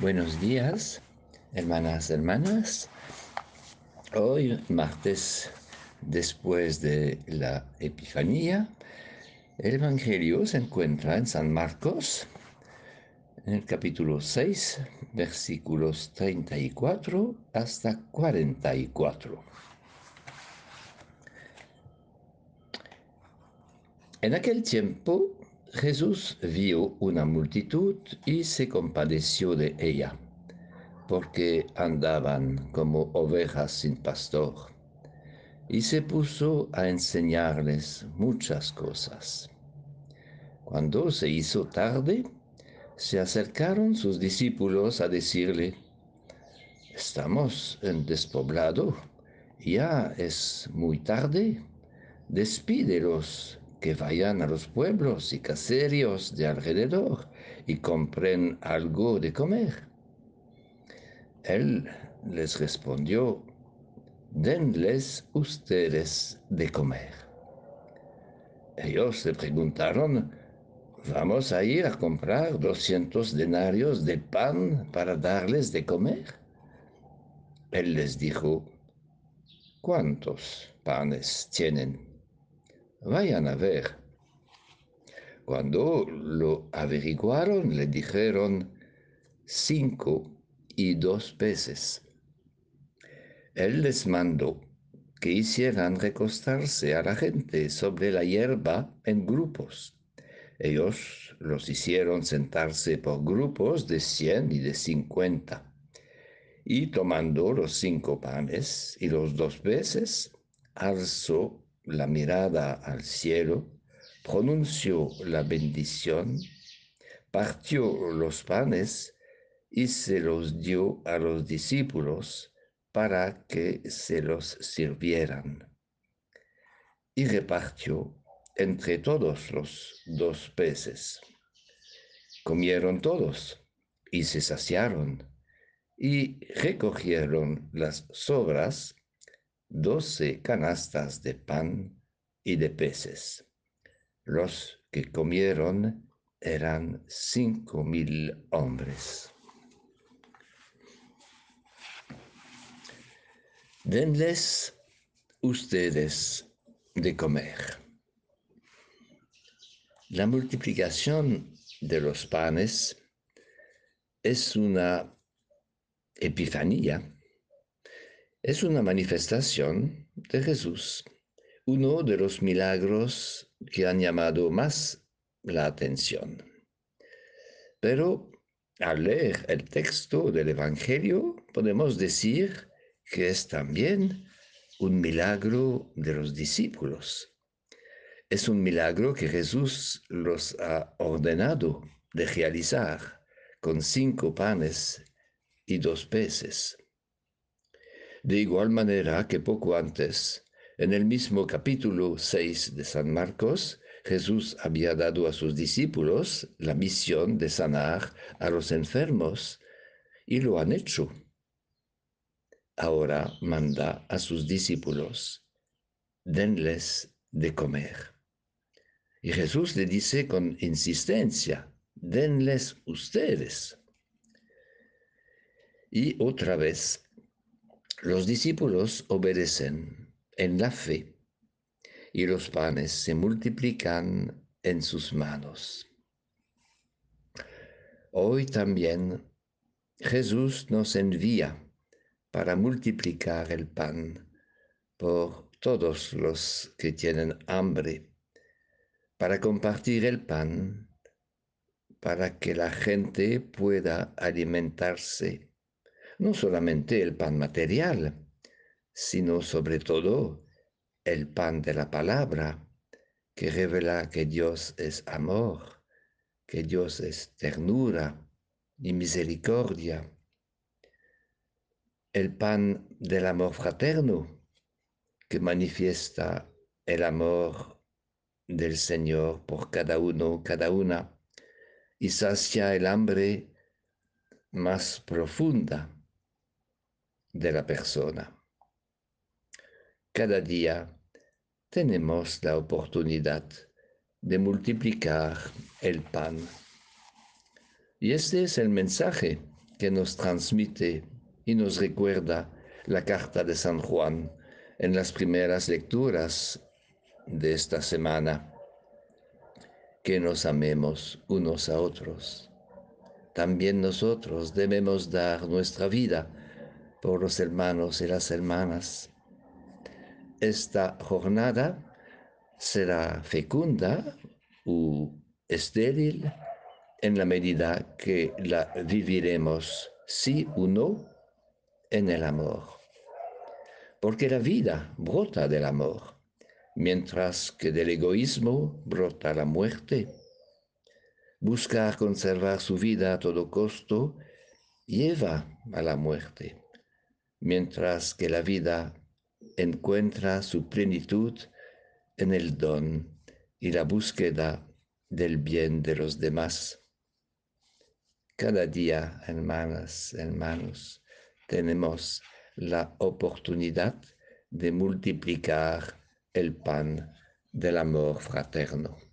Buenos días, hermanas, hermanas. Hoy, martes, después de la Epifanía, el Evangelio se encuentra en San Marcos, en el capítulo 6, versículos 34 hasta 44. En aquel tiempo, Jesús vio una multitud y se compadeció de ella, porque andaban como ovejas sin pastor, y se puso a enseñarles muchas cosas. Cuando se hizo tarde, se acercaron sus discípulos a decirle, estamos en despoblado, ya es muy tarde, despídelos que vayan a los pueblos y caseríos de alrededor y compren algo de comer. Él les respondió, denles ustedes de comer. Ellos le preguntaron, ¿vamos a ir a comprar 200 denarios de pan para darles de comer? Él les dijo, ¿cuántos panes tienen? Vayan a ver. Cuando lo averiguaron, le dijeron cinco y dos peces. Él les mandó que hicieran recostarse a la gente sobre la hierba en grupos. Ellos los hicieron sentarse por grupos de cien y de cincuenta. Y tomando los cinco panes y los dos peces, alzó la mirada al cielo, pronunció la bendición, partió los panes y se los dio a los discípulos para que se los sirvieran. Y repartió entre todos los dos peces. Comieron todos y se saciaron y recogieron las sobras doce canastas de pan y de peces. Los que comieron eran cinco mil hombres. Denles ustedes de comer. La multiplicación de los panes es una epifanía es una manifestación de Jesús, uno de los milagros que han llamado más la atención. Pero al leer el texto del Evangelio podemos decir que es también un milagro de los discípulos. Es un milagro que Jesús los ha ordenado de realizar con cinco panes y dos peces. De igual manera que poco antes, en el mismo capítulo 6 de San Marcos, Jesús había dado a sus discípulos la misión de sanar a los enfermos y lo han hecho. Ahora manda a sus discípulos, denles de comer. Y Jesús le dice con insistencia, denles ustedes. Y otra vez los discípulos obedecen en la fe y los panes se multiplican en sus manos. Hoy también Jesús nos envía para multiplicar el pan por todos los que tienen hambre, para compartir el pan, para que la gente pueda alimentarse no solamente el pan material, sino sobre todo el pan de la palabra, que revela que Dios es amor, que Dios es ternura y misericordia. El pan del amor fraterno, que manifiesta el amor del Señor por cada uno, cada una, y sacia el hambre más profunda de la persona. Cada día tenemos la oportunidad de multiplicar el pan. Y este es el mensaje que nos transmite y nos recuerda la carta de San Juan en las primeras lecturas de esta semana, que nos amemos unos a otros. También nosotros debemos dar nuestra vida por los hermanos y las hermanas. Esta jornada será fecunda u estéril en la medida que la viviremos sí o no en el amor. Porque la vida brota del amor, mientras que del egoísmo brota la muerte. Buscar conservar su vida a todo costo lleva a la muerte, mientras que la vida encuentra su plenitud en el don y la búsqueda del bien de los demás. Cada día, hermanas, hermanos, tenemos la oportunidad de multiplicar el pan del amor fraterno.